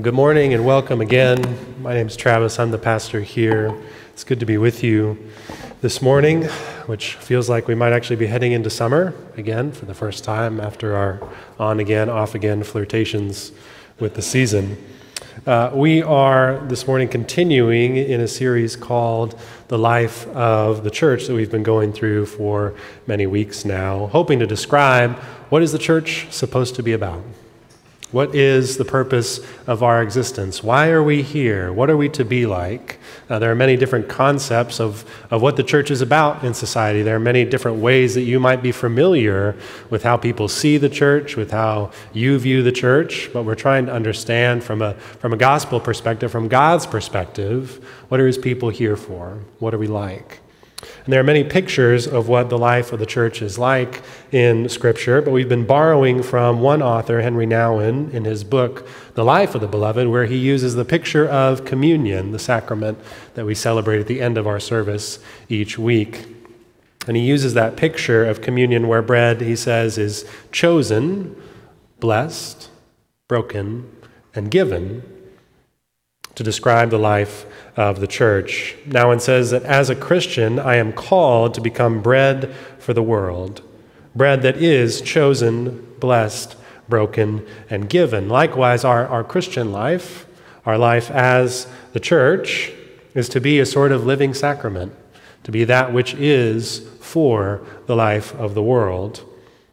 Good morning and welcome again. My name is Travis. I'm the pastor here. It's good to be with you this morning, which feels like we might actually be heading into summer again for the first time after our on again, off again flirtations with the season. Uh, we are this morning continuing in a series called The Life of the Church that we've been going through for many weeks now, hoping to describe what is the church supposed to be about. What is the purpose of our existence? Why are we here? What are we to be like? Uh, there are many different concepts of, of what the church is about in society. There are many different ways that you might be familiar with how people see the church, with how you view the church, but we're trying to understand from a, from a gospel perspective, from God's perspective, what are his people here for? What are we like? And there are many pictures of what the life of the church is like in Scripture, but we've been borrowing from one author, Henri Nouwen, in his book, The Life of the Beloved, where he uses the picture of communion, the sacrament that we celebrate at the end of our service each week. And he uses that picture of communion where bread, he says, is chosen, blessed, broken, and given to describe the life of the church. Nouwen says that as a Christian, I am called to become bread for the world, bread that is chosen, blessed, broken, and given. Likewise, our, our Christian life, our life as the church, is to be a sort of living sacrament, to be that which is for the life of the world.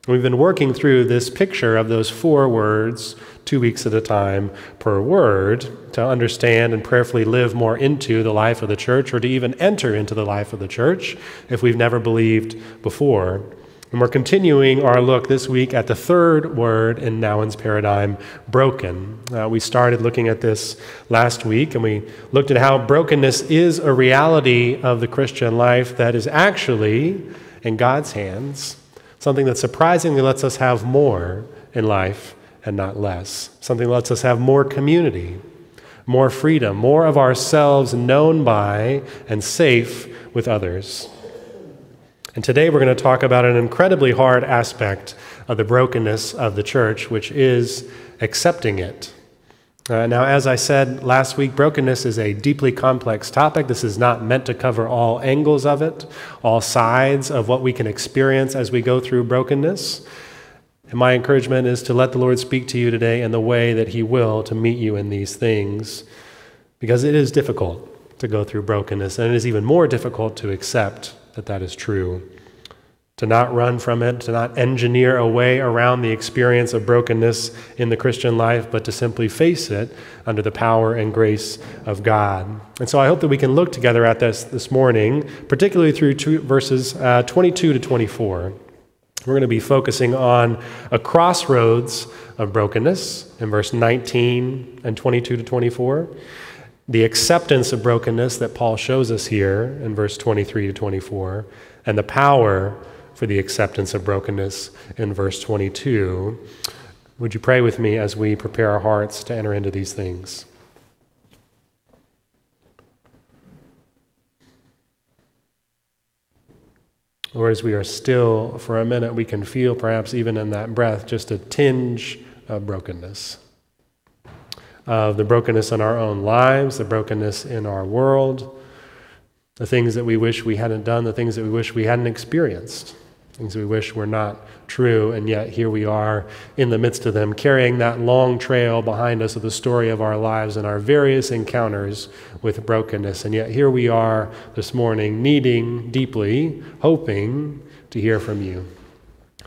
We've been working through this picture of those four words two weeks at a time per word to understand and prayerfully live more into the life of the church or to even enter into the life of the church if we've never believed before. And we're continuing our look this week at the third word in Nouwen's paradigm, broken. Uh, we started looking at this last week, and we looked at how brokenness is a reality of the Christian life that is actually in God's hands, something that surprisingly lets us have more in life and not less. Something lets us have more community, more freedom, more of ourselves known by and safe with others. And today we're going to talk about an incredibly hard aspect of the brokenness of the church, which is accepting it. Uh, now, as I said last week, brokenness is a deeply complex topic. This is not meant to cover all angles of it, all sides of what we can experience as we go through brokenness. And my encouragement is to let the Lord speak to you today in the way that He will to meet you in these things, because it is difficult to go through brokenness, and it is even more difficult to accept that that is true. To not run from it, to not engineer a way around the experience of brokenness in the Christian life, but to simply face it under the power and grace of God. And so I hope that we can look together at this this morning, particularly through two, verses uh, 22 to 24. We're going to be focusing on a crossroads of brokenness in verse 19 and 22 to 24. The acceptance of brokenness that Paul shows us here in verse 23 to 24, and the power for the acceptance of brokenness in verse 22. Would you pray with me as we prepare our hearts to enter into these things? Or as we are still for a minute, we can feel perhaps even in that breath just a tinge of brokenness. Of the brokenness in our own lives, the brokenness in our world, the things that we wish we hadn't done, the things that we wish we hadn't experienced things we wish were not true, and yet here we are in the midst of them, carrying that long trail behind us of the story of our lives and our various encounters with brokenness. And yet here we are this morning, needing deeply, hoping to hear from you,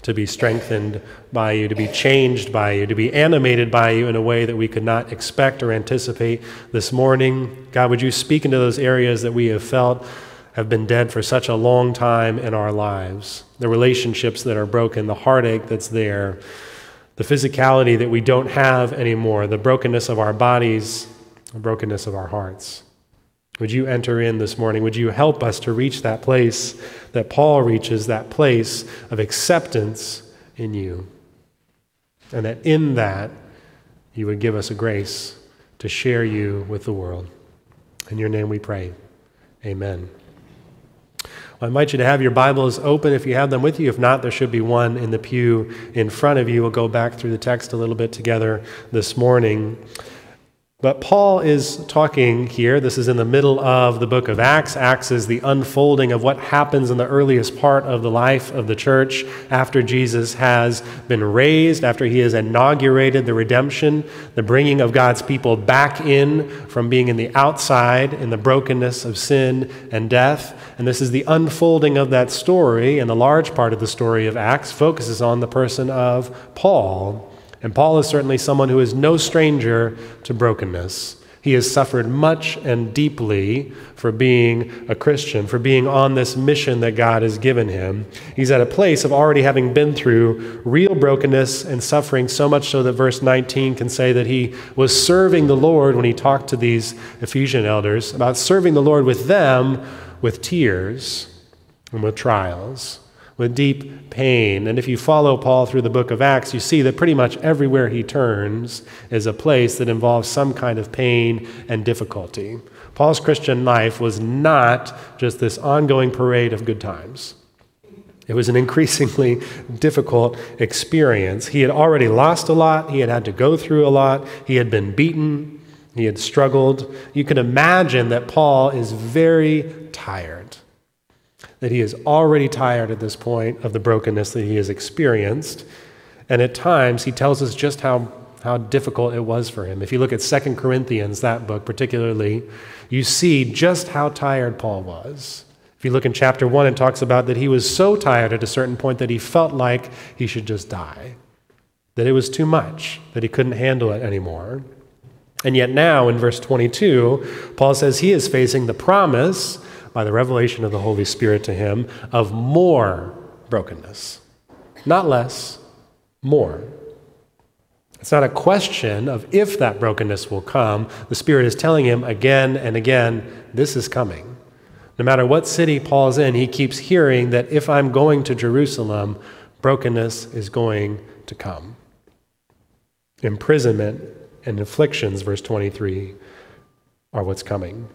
to be strengthened by you, to be changed by you, to be animated by you in a way that we could not expect or anticipate this morning. God, would you speak into those areas that we have felt? Have been dead for such a long time in our lives, the relationships that are broken, the heartache that's there, the physicality that we don't have anymore, the brokenness of our bodies, the brokenness of our hearts. Would you enter in this morning? Would you help us to reach that place that Paul reaches, that place of acceptance in you? And that in that, you would give us a grace to share you with the world. In your name we pray. Amen. I invite you to have your Bibles open if you have them with you. If not, there should be one in the pew in front of you. We'll go back through the text a little bit together this morning. But Paul is talking here. This is in the middle of the book of Acts. Acts is the unfolding of what happens in the earliest part of the life of the church after Jesus has been raised, after he has inaugurated the redemption, the bringing of God's people back in from being in the outside in the brokenness of sin and death. And this is the unfolding of that story, and the large part of the story of Acts focuses on the person of Paul. And Paul is certainly someone who is no stranger to brokenness. He has suffered much and deeply for being a Christian, for being on this mission that God has given him. He's at a place of already having been through real brokenness and suffering, so much so that verse 19 can say that he was serving the Lord when he talked to these Ephesian elders about serving the Lord with them with tears and with trials with deep pain. And if you follow Paul through the book of Acts, you see that pretty much everywhere he turns is a place that involves some kind of pain and difficulty. Paul's Christian life was not just this ongoing parade of good times. It was an increasingly difficult experience. He had already lost a lot, he had had to go through a lot, he had been beaten, he had struggled. You can imagine that Paul is very tired that he is already tired at this point of the brokenness that he has experienced. And at times, he tells us just how, how difficult it was for him. If you look at Second Corinthians, that book particularly, you see just how tired Paul was. If you look in chapter 1, it talks about that he was so tired at a certain point that he felt like he should just die, that it was too much, that he couldn't handle it anymore. And yet, now in verse 22, Paul says he is facing the promise by the revelation of the Holy Spirit to him of more brokenness. Not less, more. It's not a question of if that brokenness will come. The Spirit is telling him again and again, this is coming. No matter what city Paul's in, he keeps hearing that if I'm going to Jerusalem, brokenness is going to come. Imprisonment and afflictions, verse 23, are what's coming.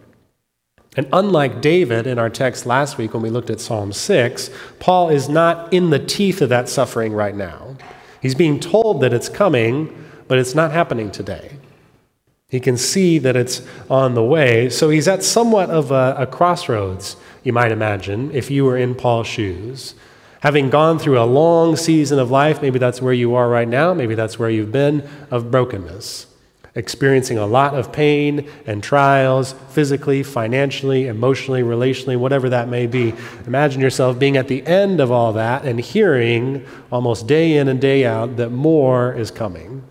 And unlike David in our text last week when we looked at Psalm 6, Paul is not in the teeth of that suffering right now. He's being told that it's coming, but it's not happening today. He can see that it's on the way. So he's at somewhat of a, a crossroads, you might imagine, if you were in Paul's shoes. Having gone through a long season of life, maybe that's where you are right now, maybe that's where you've been, of brokenness experiencing a lot of pain and trials, physically, financially, emotionally, relationally, whatever that may be. Imagine yourself being at the end of all that and hearing almost day in and day out that more is coming.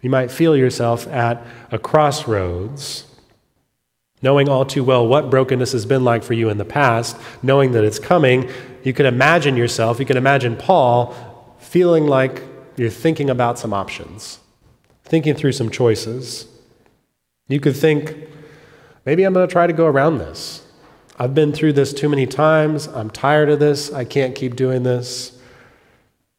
You might feel yourself at a crossroads, knowing all too well what brokenness has been like for you in the past, knowing that it's coming. You can imagine yourself, you can imagine Paul feeling like you're thinking about some options thinking through some choices. You could think, maybe I'm going to try to go around this. I've been through this too many times. I'm tired of this. I can't keep doing this.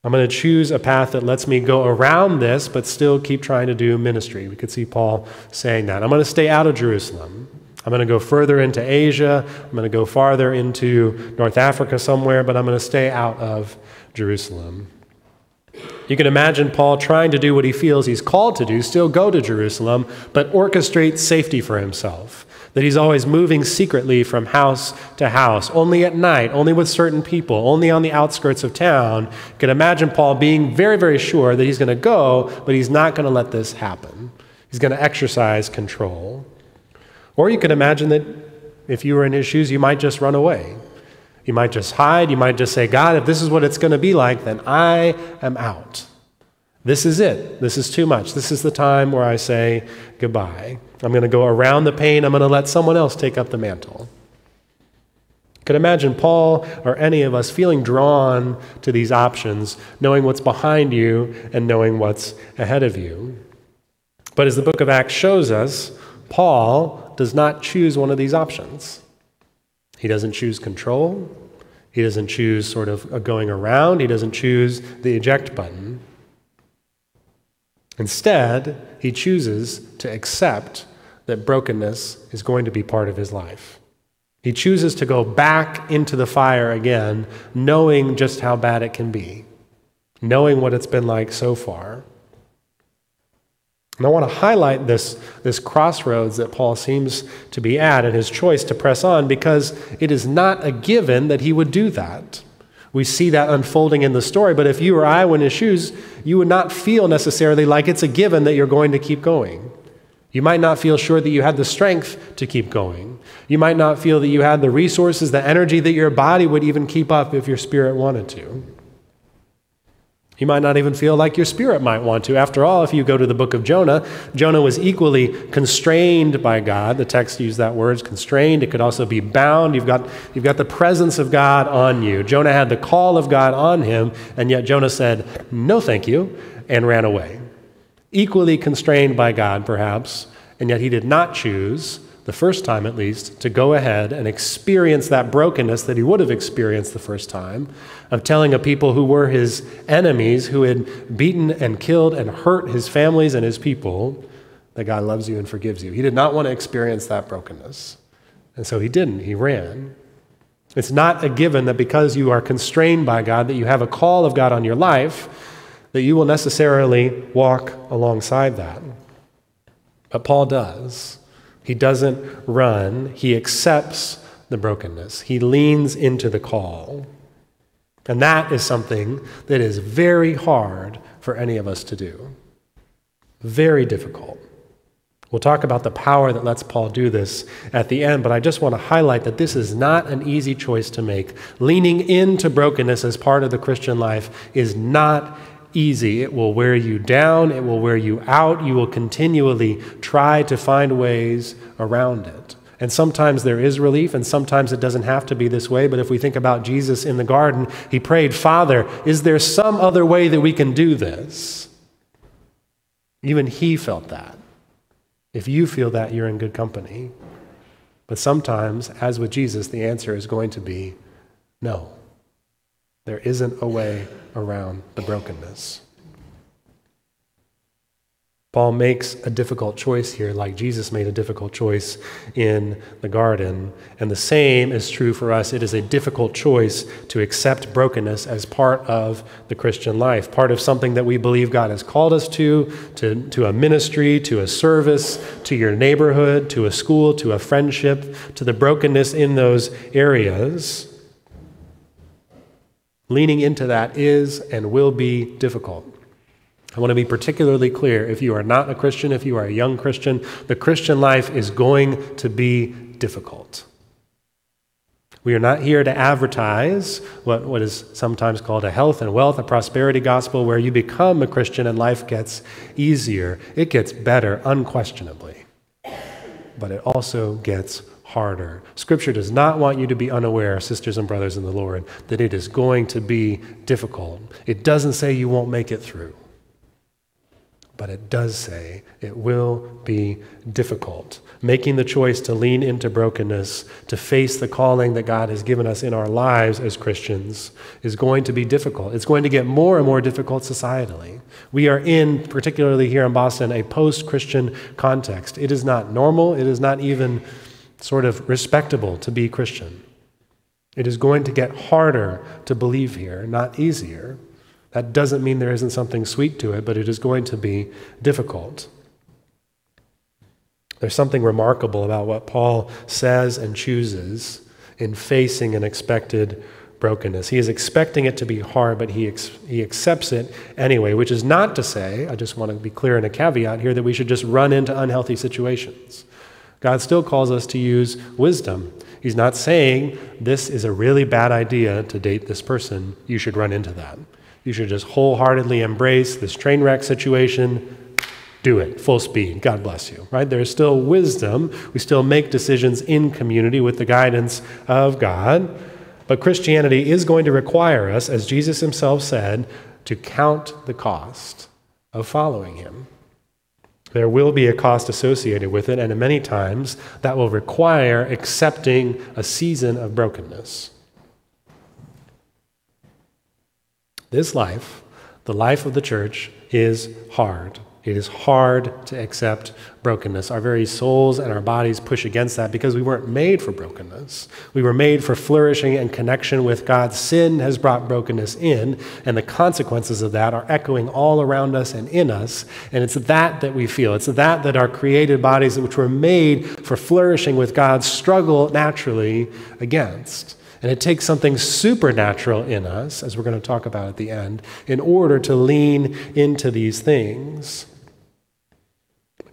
I'm going to choose a path that lets me go around this, but still keep trying to do ministry. We could see Paul saying that. I'm going to stay out of Jerusalem. I'm going to go further into Asia. I'm going to go farther into North Africa somewhere, but I'm going to stay out of Jerusalem. You can imagine Paul trying to do what he feels he's called to do, still go to Jerusalem, but orchestrate safety for himself. That he's always moving secretly from house to house, only at night, only with certain people, only on the outskirts of town. You can imagine Paul being very, very sure that he's going to go, but he's not going to let this happen. He's going to exercise control. Or you can imagine that if you were in his shoes, you might just run away. You might just hide. You might just say, God, if this is what it's going to be like, then I am out. This is it. This is too much. This is the time where I say goodbye. I'm going to go around the pain. I'm going to let someone else take up the mantle. Could imagine Paul or any of us feeling drawn to these options, knowing what's behind you and knowing what's ahead of you. But as the book of Acts shows us, Paul does not choose one of these options. He doesn't choose control. He doesn't choose sort of going around. He doesn't choose the eject button. Instead, he chooses to accept that brokenness is going to be part of his life. He chooses to go back into the fire again, knowing just how bad it can be, knowing what it's been like so far. And I want to highlight this, this crossroads that Paul seems to be at in his choice to press on because it is not a given that he would do that. We see that unfolding in the story, but if you or I were in his shoes, you would not feel necessarily like it's a given that you're going to keep going. You might not feel sure that you had the strength to keep going. You might not feel that you had the resources, the energy that your body would even keep up if your spirit wanted to. You might not even feel like your spirit might want to. After all, if you go to the book of Jonah, Jonah was equally constrained by God. The text used that word, constrained. It could also be bound. You've got, you've got the presence of God on you. Jonah had the call of God on him, and yet Jonah said, No, thank you, and ran away. Equally constrained by God, perhaps, and yet he did not choose the first time at least, to go ahead and experience that brokenness that he would have experienced the first time, of telling a people who were his enemies, who had beaten and killed and hurt his families and his people, that God loves you and forgives you. He did not want to experience that brokenness. And so he didn't. He ran. It's not a given that because you are constrained by God, that you have a call of God on your life, that you will necessarily walk alongside that. But Paul does. He doesn't run, he accepts the brokenness. He leans into the call. And that is something that is very hard for any of us to do. Very difficult. We'll talk about the power that lets Paul do this at the end, but I just want to highlight that this is not an easy choice to make. Leaning into brokenness as part of the Christian life is not easy. It will wear you down, it will wear you out. You will continually try to find ways around it. And sometimes there is relief, and sometimes it doesn't have to be this way. But if we think about Jesus in the garden, he prayed, Father, is there some other way that we can do this? Even he felt that. If you feel that, you're in good company. But sometimes, as with Jesus, the answer is going to be no. There isn't a way around the brokenness. Paul makes a difficult choice here, like Jesus made a difficult choice in the garden. And the same is true for us. It is a difficult choice to accept brokenness as part of the Christian life, part of something that we believe God has called us to, to, to a ministry, to a service, to your neighborhood, to a school, to a friendship, to the brokenness in those areas. Leaning into that is and will be difficult. I want to be particularly clear if you are not a Christian, if you are a young Christian, the Christian life is going to be difficult. We are not here to advertise what, what is sometimes called a health and wealth, a prosperity gospel, where you become a Christian and life gets easier. It gets better, unquestionably. But it also gets harder. Scripture does not want you to be unaware, sisters and brothers in the Lord, that it is going to be difficult. It doesn't say you won't make it through, but it does say it will be difficult. Making the choice to lean into brokenness, to face the calling that God has given us in our lives as Christians, is going to be difficult. It's going to get more and more difficult societally. We are in, particularly here in Boston, a post Christian context. It is not normal, it is not even sort of respectable to be Christian. It is going to get harder to believe here, not easier. That doesn't mean there isn't something sweet to it, but it is going to be difficult. There's something remarkable about what Paul says and chooses in facing an expected brokenness. He is expecting it to be hard, but he, ex- he accepts it anyway, which is not to say, I just want to be clear in a caveat here, that we should just run into unhealthy situations. God still calls us to use wisdom. He's not saying this is a really bad idea to date this person. You should run into that. You should just wholeheartedly embrace this train wreck situation. Do it full speed. God bless you. Right? There's still wisdom. We still make decisions in community with the guidance of God. But Christianity is going to require us, as Jesus himself said, to count the cost of following him. There will be a cost associated with it, and many times that will require accepting a season of brokenness. This life, the life of the church, is hard. It is hard to accept brokenness. Our very souls and our bodies push against that because we weren't made for brokenness. We were made for flourishing and connection with God. Sin has brought brokenness in, and the consequences of that are echoing all around us and in us. And it's that that we feel. It's that that our created bodies, which were made for flourishing with God, struggle naturally against. And it takes something supernatural in us, as we're going to talk about at the end, in order to lean into these things.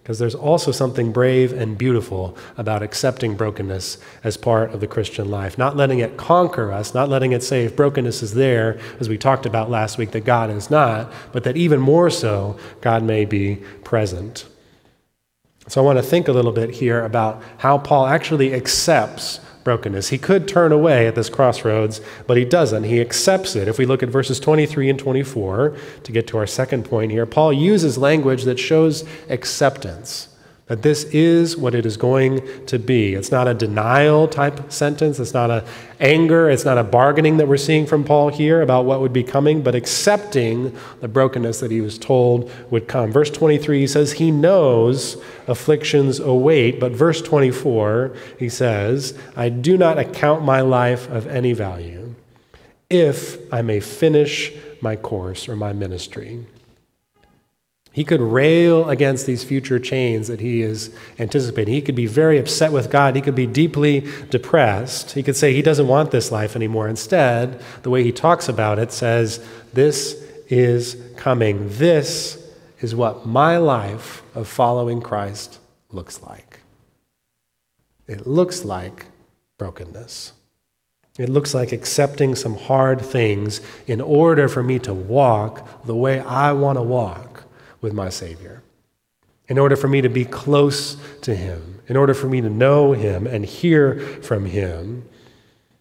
Because there's also something brave and beautiful about accepting brokenness as part of the Christian life. Not letting it conquer us, not letting it say if brokenness is there, as we talked about last week, that God is not, but that even more so, God may be present. So I want to think a little bit here about how Paul actually accepts brokenness. He could turn away at this crossroads, but he doesn't. He accepts it. If we look at verses 23 and 24, to get to our second point here, Paul uses language that shows acceptance. That this is what it is going to be. It's not a denial type sentence. It's not a anger. It's not a bargaining that we're seeing from Paul here about what would be coming, but accepting the brokenness that he was told would come. Verse 23, he says, He knows afflictions await. But verse 24, he says, I do not account my life of any value if I may finish my course or my ministry. He could rail against these future chains that he is anticipating. He could be very upset with God. He could be deeply depressed. He could say he doesn't want this life anymore. Instead, the way he talks about it says, This is coming. This is what my life of following Christ looks like. It looks like brokenness. It looks like accepting some hard things in order for me to walk the way I want to walk with my Savior. In order for me to be close to Him, in order for me to know Him and hear from Him,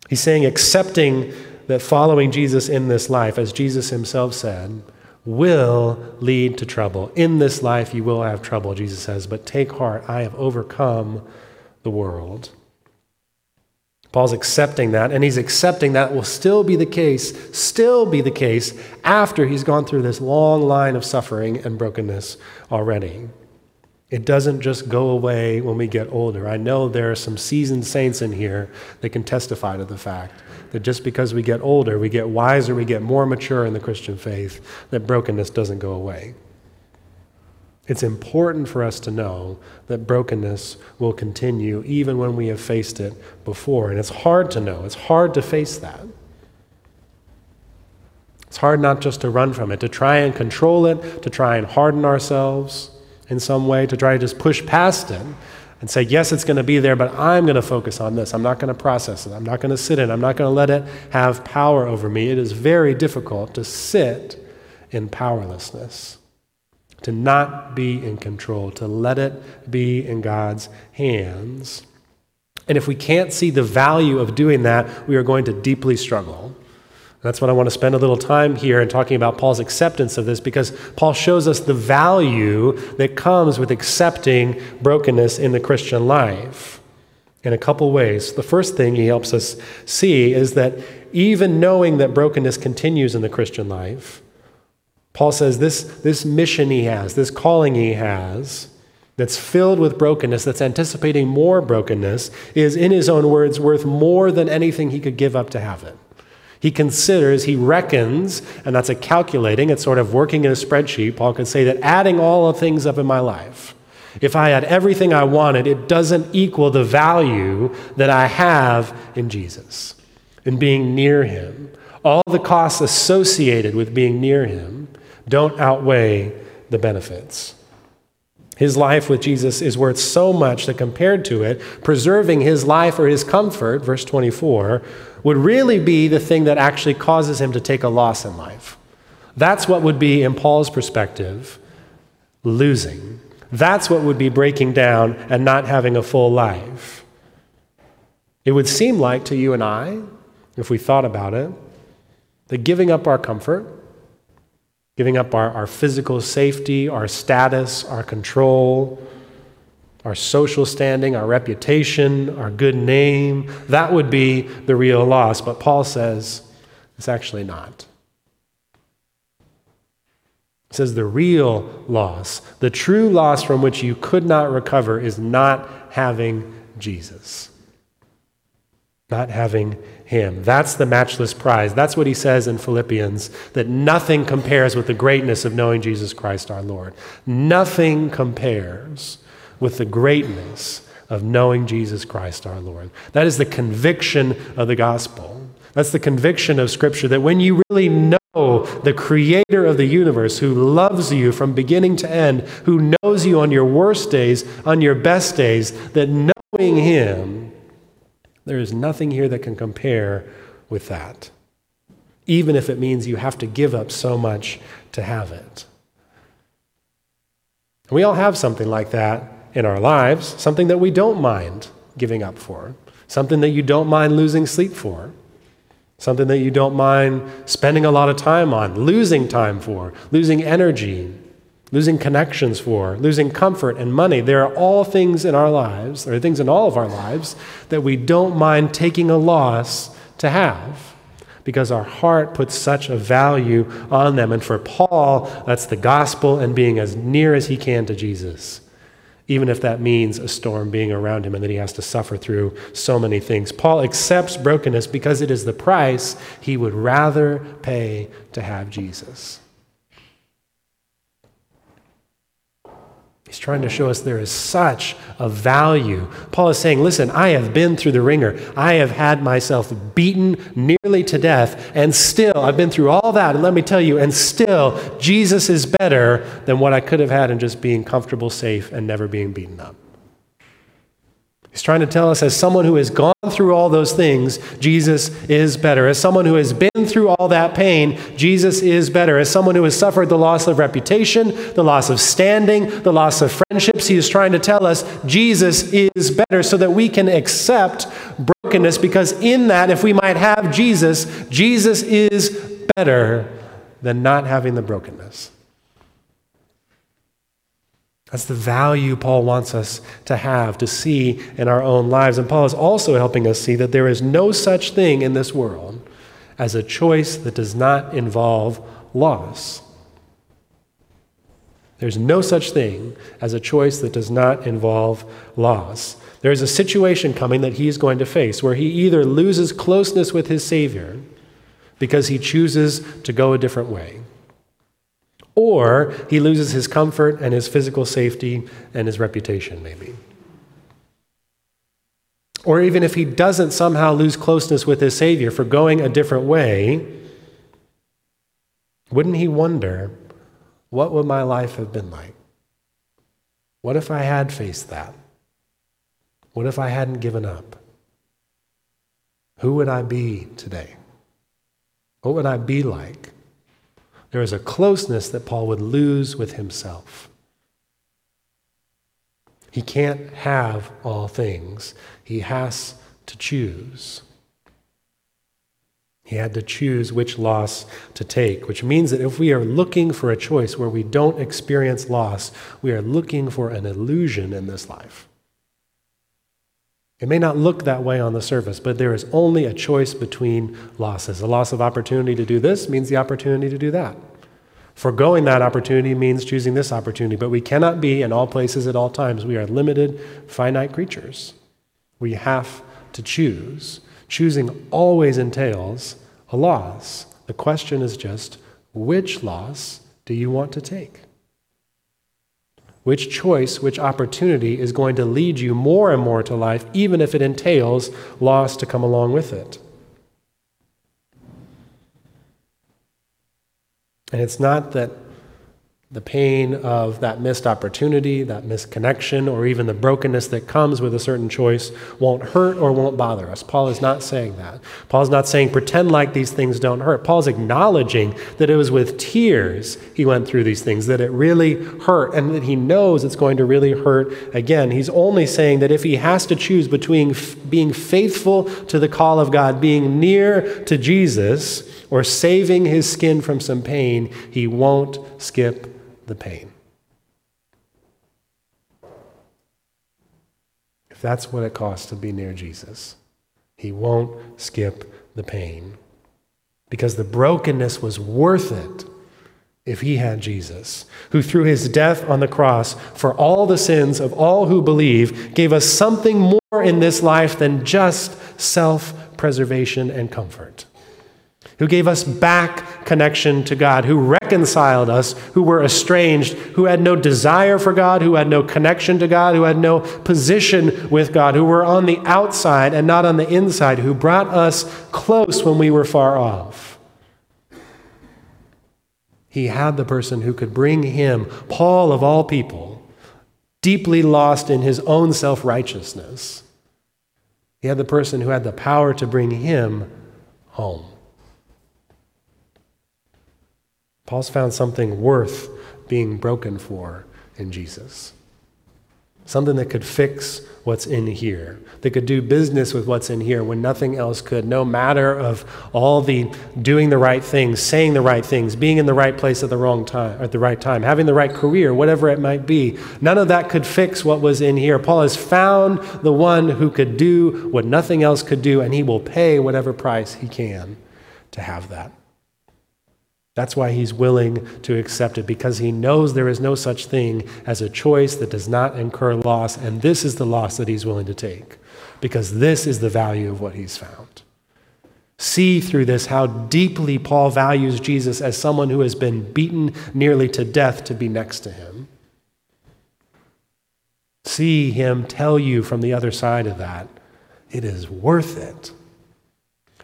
He's saying accepting that following Jesus in this life, as Jesus Himself said, will lead to trouble. In this life, you will have trouble, Jesus says, but take heart, I have overcome the world. Paul's accepting that, and he's accepting that will still be the case, still be the case after he's gone through this long line of suffering and brokenness already. It doesn't just go away when we get older. I know there are some seasoned saints in here that can testify to the fact that just because we get older, we get wiser, we get more mature in the Christian faith, that brokenness doesn't go away. It's important for us to know that brokenness will continue even when we have faced it before. And it's hard to know, it's hard to face that. It's hard not just to run from it, to try and control it, to try and harden ourselves in some way, to try to just push past it and say, yes, it's going to be there, but I'm going to focus on this. I'm not going to process it. I'm not going to sit in. I'm not going to let it have power over me. It is very difficult to sit in powerlessness to not be in control, to let it be in God's hands. And if we can't see the value of doing that, we are going to deeply struggle. That's what I want to spend a little time here in talking about Paul's acceptance of this because Paul shows us the value that comes with accepting brokenness in the Christian life in a couple ways. The first thing he helps us see is that even knowing that brokenness continues in the Christian life, Paul says this, this mission he has, this calling he has, that's filled with brokenness, that's anticipating more brokenness, is, in his own words, worth more than anything he could give up to have it. He considers, he reckons, and that's a calculating, it's sort of working in a spreadsheet. Paul could say that adding all the things up in my life, if I had everything I wanted, it doesn't equal the value that I have in Jesus, in being near him. All the costs associated with being near him don't outweigh the benefits. His life with Jesus is worth so much that compared to it, preserving his life or his comfort, verse 24, would really be the thing that actually causes him to take a loss in life. That's what would be, in Paul's perspective, losing. That's what would be breaking down and not having a full life. It would seem like to you and I, if we thought about it, that giving up our comfort, giving up our, our physical safety, our status, our control, our social standing, our reputation, our good name. That would be the real loss. But Paul says it's actually not. It says the real loss, the true loss from which you could not recover, is not having Jesus. Not having him. That's the matchless prize. That's what he says in Philippians that nothing compares with the greatness of knowing Jesus Christ our Lord. Nothing compares with the greatness of knowing Jesus Christ our Lord. That is the conviction of the gospel. That's the conviction of Scripture that when you really know the creator of the universe who loves you from beginning to end, who knows you on your worst days, on your best days, that knowing him, there is nothing here that can compare with that, even if it means you have to give up so much to have it. We all have something like that in our lives, something that we don't mind giving up for, something that you don't mind losing sleep for. Something that you don't mind spending a lot of time on, losing time for, losing energy, losing connections for, losing comfort and money. There are all things in our lives, there are things in all of our lives that we don't mind taking a loss to have because our heart puts such a value on them. And for Paul, that's the gospel and being as near as he can to Jesus even if that means a storm being around him and that he has to suffer through so many things. Paul accepts brokenness because it is the price he would rather pay to have Jesus. He's trying to show us there is such a value. Paul is saying, Listen, I have been through the ringer. I have had myself beaten nearly to death, and still, I've been through all that. And let me tell you, and still, Jesus is better than what I could have had in just being comfortable, safe, and never being beaten up. He's trying to tell us, as someone who has gone through all those things, Jesus is better. As someone who has been through all that pain, Jesus is better. As someone who has suffered the loss of reputation, the loss of standing, the loss of friendships, he is trying to tell us Jesus is better so that we can accept brokenness because, in that, if we might have Jesus, Jesus is better than not having the brokenness. That's the value Paul wants us to have, to see in our own lives. And Paul is also helping us see that there is no such thing in this world as a choice that does not involve loss. There's no such thing as a choice that does not involve loss. There is a situation coming that he's going to face where he either loses closeness with his Savior because he chooses to go a different way or he loses his comfort and his physical safety and his reputation, maybe. Or even if he doesn't somehow lose closeness with his Savior for going a different way, wouldn't he wonder, what would my life have been like? What if I had faced that? What if I hadn't given up? Who would I be today? What would I be like? There is a closeness that Paul would lose with himself. He can't have all things, he has to choose. He had to choose which loss to take, which means that if we are looking for a choice where we don't experience loss, we are looking for an illusion in this life. It may not look that way on the surface, but there is only a choice between losses. A loss of opportunity to do this means the opportunity to do that. Foregoing that opportunity means choosing this opportunity, but we cannot be in all places at all times. We are limited, finite creatures. We have to choose. Choosing always entails a loss. The question is just which loss do you want to take? Which choice, which opportunity is going to lead you more and more to life, even if it entails loss to come along with it? And it's not that the pain of that missed opportunity, that missed connection, or even the brokenness that comes with a certain choice won't hurt or won't bother us. Paul is not saying that. Paul's not saying pretend like these things don't hurt. Paul's acknowledging that it was with tears he went through these things, that it really hurt, and that he knows it's going to really hurt again. He's only saying that if he has to choose between f- being faithful to the call of God, being near to Jesus, or saving his skin from some pain, he won't skip the pain. If that's what it costs to be near Jesus, he won't skip the pain because the brokenness was worth it if he had Jesus, who through his death on the cross for all the sins of all who believe gave us something more in this life than just self preservation and comfort, who gave us back connection to God, who reconciled us, who were estranged, who had no desire for God, who had no connection to God, who had no position with God, who were on the outside and not on the inside, who brought us close when we were far off he had the person who could bring him, Paul of all people, deeply lost in his own self righteousness. He had the person who had the power to bring him home. Paul's found something worth being broken for in Jesus. Something that could fix what's in here, that could do business with what's in here when nothing else could. No matter of all the doing the right things, saying the right things, being in the right place at the wrong time, at the right time, having the right career, whatever it might be. None of that could fix what was in here. Paul has found the one who could do what nothing else could do, and he will pay whatever price he can to have that. That's why he's willing to accept it, because he knows there is no such thing as a choice that does not incur loss, and this is the loss that he's willing to take, because this is the value of what he's found. See through this how deeply Paul values Jesus as someone who has been beaten nearly to death to be next to him. See him tell you from the other side of that, it is worth it.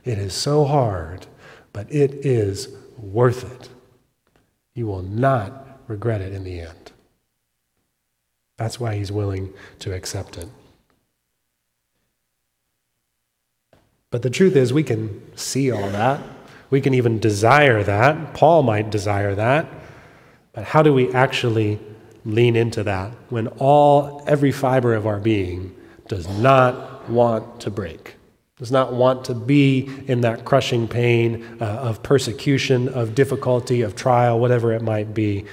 It is so hard, but it is worth it. You will not regret it in the end. That's why he's willing to accept it. But the truth is, we can see all that. We can even desire that. Paul might desire that. But how do we actually lean into that when all, every fiber of our being does not want to break? Does not want to be in that crushing pain uh, of persecution, of difficulty, of trial, whatever it might be.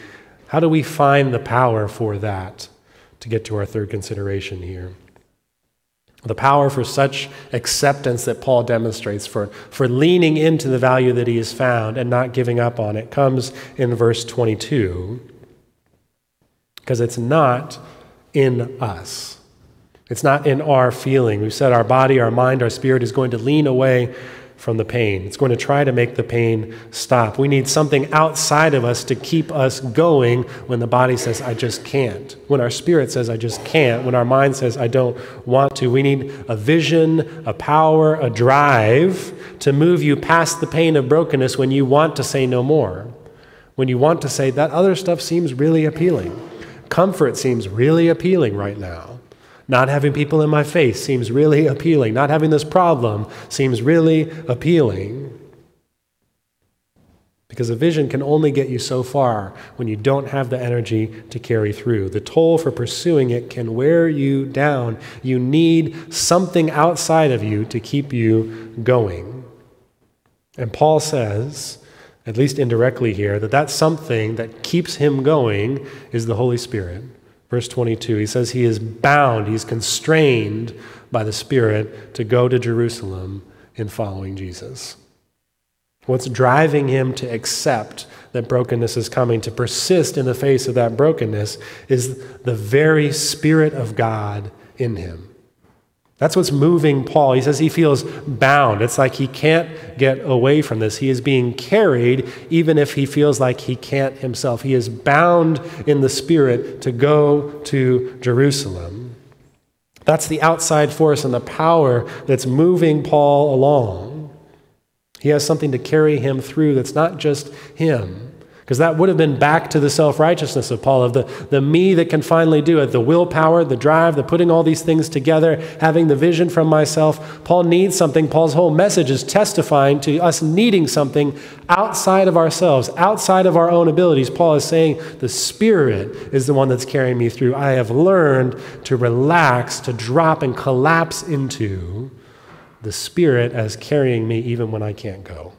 How do we find the power for that to get to our third consideration here? The power for such acceptance that Paul demonstrates, for, for leaning into the value that he has found and not giving up on it, comes in verse 22, because it's not in us. It's not in our feeling. We've said our body, our mind, our spirit is going to lean away from the pain. It's going to try to make the pain stop. We need something outside of us to keep us going when the body says, I just can't. When our spirit says, I just can't. When our mind says, I don't want to. We need a vision, a power, a drive to move you past the pain of brokenness when you want to say no more. When you want to say, that other stuff seems really appealing. Comfort seems really appealing right now. Not having people in my face seems really appealing. Not having this problem seems really appealing. Because a vision can only get you so far when you don't have the energy to carry through. The toll for pursuing it can wear you down. You need something outside of you to keep you going. And Paul says, at least indirectly here, that that something that keeps him going is the Holy Spirit. Verse 22, he says he is bound, he's constrained by the Spirit to go to Jerusalem in following Jesus. What's driving him to accept that brokenness is coming, to persist in the face of that brokenness, is the very Spirit of God in him. That's what's moving Paul. He says he feels bound. It's like he can't get away from this. He is being carried even if he feels like he can't himself. He is bound in the Spirit to go to Jerusalem. That's the outside force and the power that's moving Paul along. He has something to carry him through that's not just him. Because that would have been back to the self righteousness of Paul, of the, the me that can finally do it, the willpower, the drive, the putting all these things together, having the vision from myself. Paul needs something. Paul's whole message is testifying to us needing something outside of ourselves, outside of our own abilities. Paul is saying, The Spirit is the one that's carrying me through. I have learned to relax, to drop and collapse into the Spirit as carrying me even when I can't go.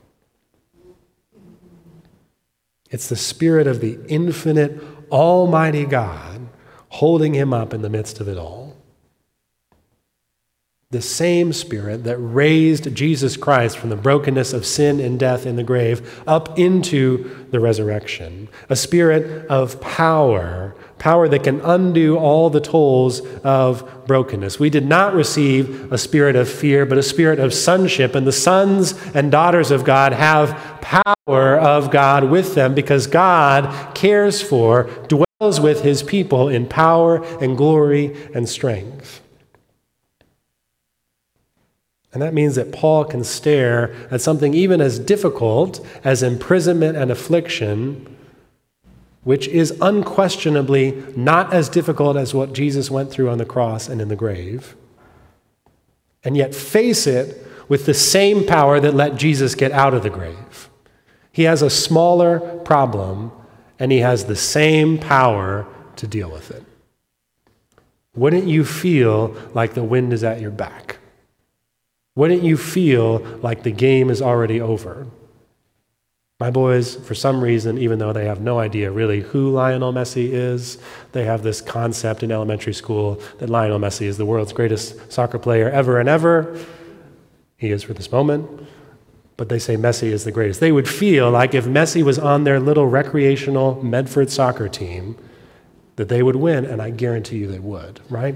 It's the Spirit of the infinite, almighty God holding him up in the midst of it all. the same Spirit that raised Jesus Christ from the brokenness of sin and death in the grave up into the resurrection. A spirit of power, power that can undo all the tolls of brokenness. We did not receive a spirit of fear, but a spirit of sonship. And the sons and daughters of God have power of God with them because God cares for, dwells with his people in power and glory and strength. And that means that Paul can stare at something even as difficult as imprisonment and affliction, which is unquestionably not as difficult as what Jesus went through on the cross and in the grave, and yet face it with the same power that let Jesus get out of the grave. He has a smaller problem, and he has the same power to deal with it. Wouldn't you feel like the wind is at your back? Wouldn't you feel like the game is already over? My boys, for some reason, even though they have no idea really who Lionel Messi is, they have this concept in elementary school that Lionel Messi is the world's greatest soccer player ever and ever. He is for this moment, but they say Messi is the greatest. They would feel like if Messi was on their little recreational Medford soccer team, that they would win, and I guarantee you they would, right?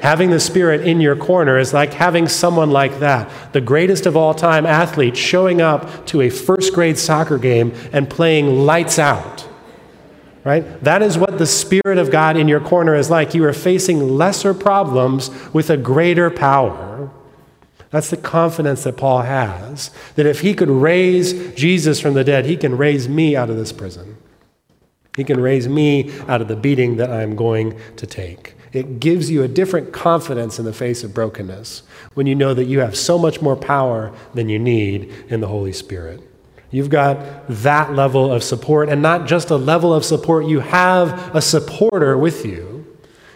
Having the Spirit in your corner is like having someone like that, the greatest of all time athlete, showing up to a first grade soccer game and playing lights out. Right? That is what the Spirit of God in your corner is like. You are facing lesser problems with a greater power. That's the confidence that Paul has that if he could raise Jesus from the dead, he can raise me out of this prison. He can raise me out of the beating that I'm going to take. It gives you a different confidence in the face of brokenness when you know that you have so much more power than you need in the Holy Spirit. You've got that level of support, and not just a level of support, you have a supporter with you.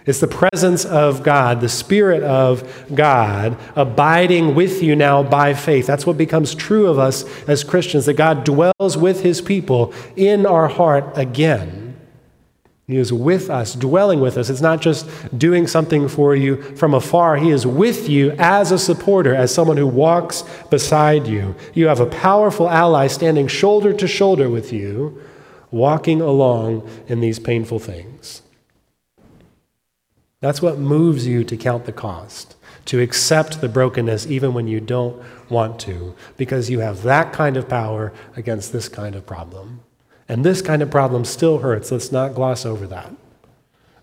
It's the presence of God, the Spirit of God, abiding with you now by faith. That's what becomes true of us as Christians, that God dwells with his people in our heart again. He is with us, dwelling with us. It's not just doing something for you from afar. He is with you as a supporter, as someone who walks beside you. You have a powerful ally standing shoulder to shoulder with you, walking along in these painful things. That's what moves you to count the cost, to accept the brokenness even when you don't want to, because you have that kind of power against this kind of problem. And this kind of problem still hurts. Let's not gloss over that.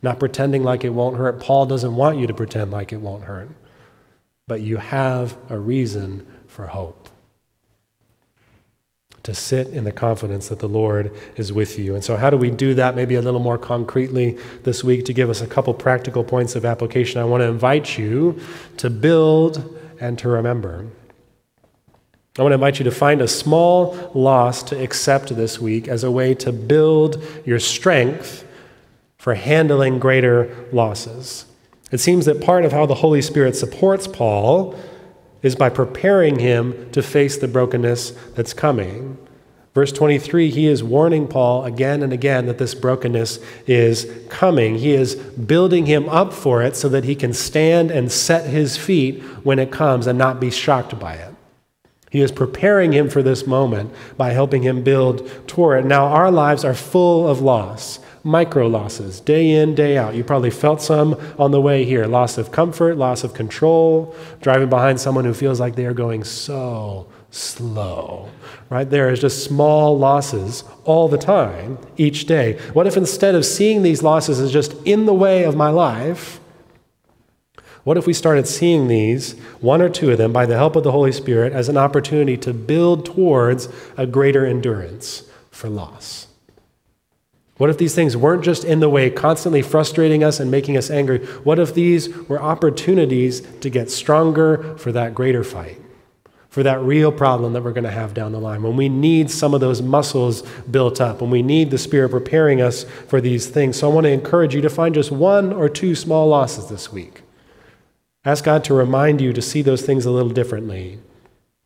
Not pretending like it won't hurt. Paul doesn't want you to pretend like it won't hurt. But you have a reason for hope. To sit in the confidence that the Lord is with you. And so, how do we do that maybe a little more concretely this week to give us a couple practical points of application? I want to invite you to build and to remember. I want to invite you to find a small loss to accept this week as a way to build your strength for handling greater losses. It seems that part of how the Holy Spirit supports Paul is by preparing him to face the brokenness that's coming. Verse 23, he is warning Paul again and again that this brokenness is coming. He is building him up for it so that he can stand and set his feet when it comes and not be shocked by it. He is preparing him for this moment by helping him build toward it. Now, our lives are full of loss, micro losses, day in, day out. You probably felt some on the way here loss of comfort, loss of control, driving behind someone who feels like they are going so slow. Right? There is just small losses all the time, each day. What if instead of seeing these losses as just in the way of my life, what if we started seeing these, one or two of them, by the help of the Holy Spirit, as an opportunity to build towards a greater endurance for loss? What if these things weren't just in the way, constantly frustrating us and making us angry? What if these were opportunities to get stronger for that greater fight? For that real problem that we're going to have down the line, when we need some of those muscles built up, when we need the Spirit preparing us for these things. So I want to encourage you to find just one or two small losses this week Ask God to remind you to see those things a little differently.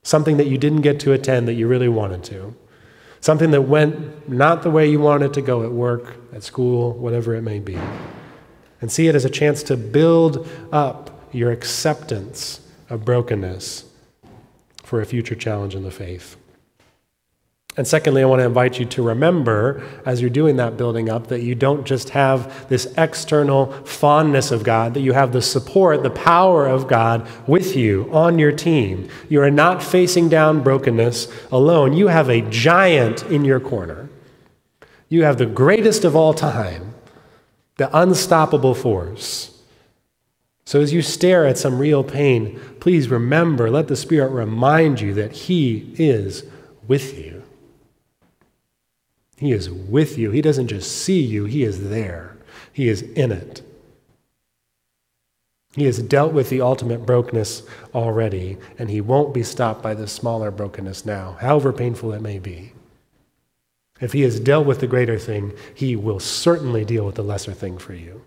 Something that you didn't get to attend that you really wanted to. Something that went not the way you wanted to go at work, at school, whatever it may be. And see it as a chance to build up your acceptance of brokenness for a future challenge in the faith. And secondly, I want to invite you to remember as you're doing that building up that you don't just have this external fondness of God, that you have the support, the power of God with you on your team. You are not facing down brokenness alone. You have a giant in your corner. You have the greatest of all time, the unstoppable force. So as you stare at some real pain, please remember, let the Spirit remind you that He is with you. He is with you. He doesn't just see you, He is there, He is in it. He has dealt with the ultimate brokenness already, and He won't be stopped by the smaller brokenness now, however painful it may be. If He has dealt with the greater thing, He will certainly deal with the lesser thing for you.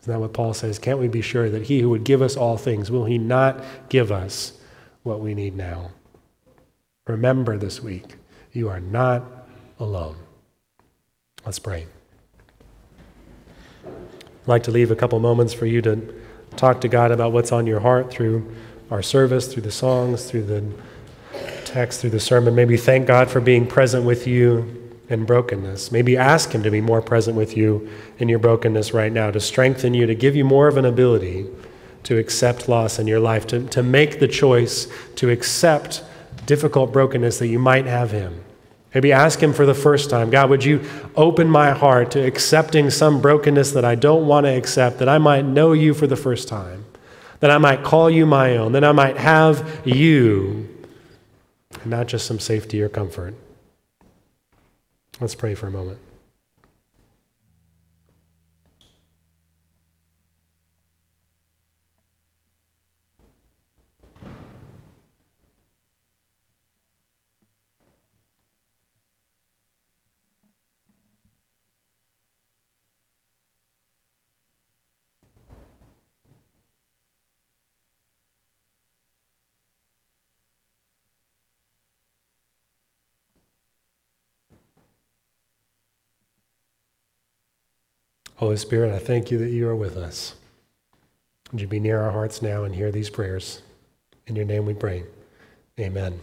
Isn't that what Paul says? Can't we be sure that He who would give us all things, will He not give us what we need now? Remember this week, you are not alone. Let's pray. I'd like to leave a couple moments for you to talk to God about what's on your heart through our service, through the songs, through the text, through the sermon. Maybe thank God for being present with you in brokenness. Maybe ask Him to be more present with you in your brokenness right now, to strengthen you, to give you more of an ability to accept loss in your life, to, to make the choice to accept difficult brokenness that you might have Him Maybe ask Him for the first time God, would you open my heart to accepting some brokenness that I don't want to accept, that I might know you for the first time, that I might call you my own, that I might have you, and not just some safety or comfort. Let's pray for a moment. Holy Spirit, I thank you that you are with us. Would you be near our hearts now and hear these prayers? In your name we pray. Amen.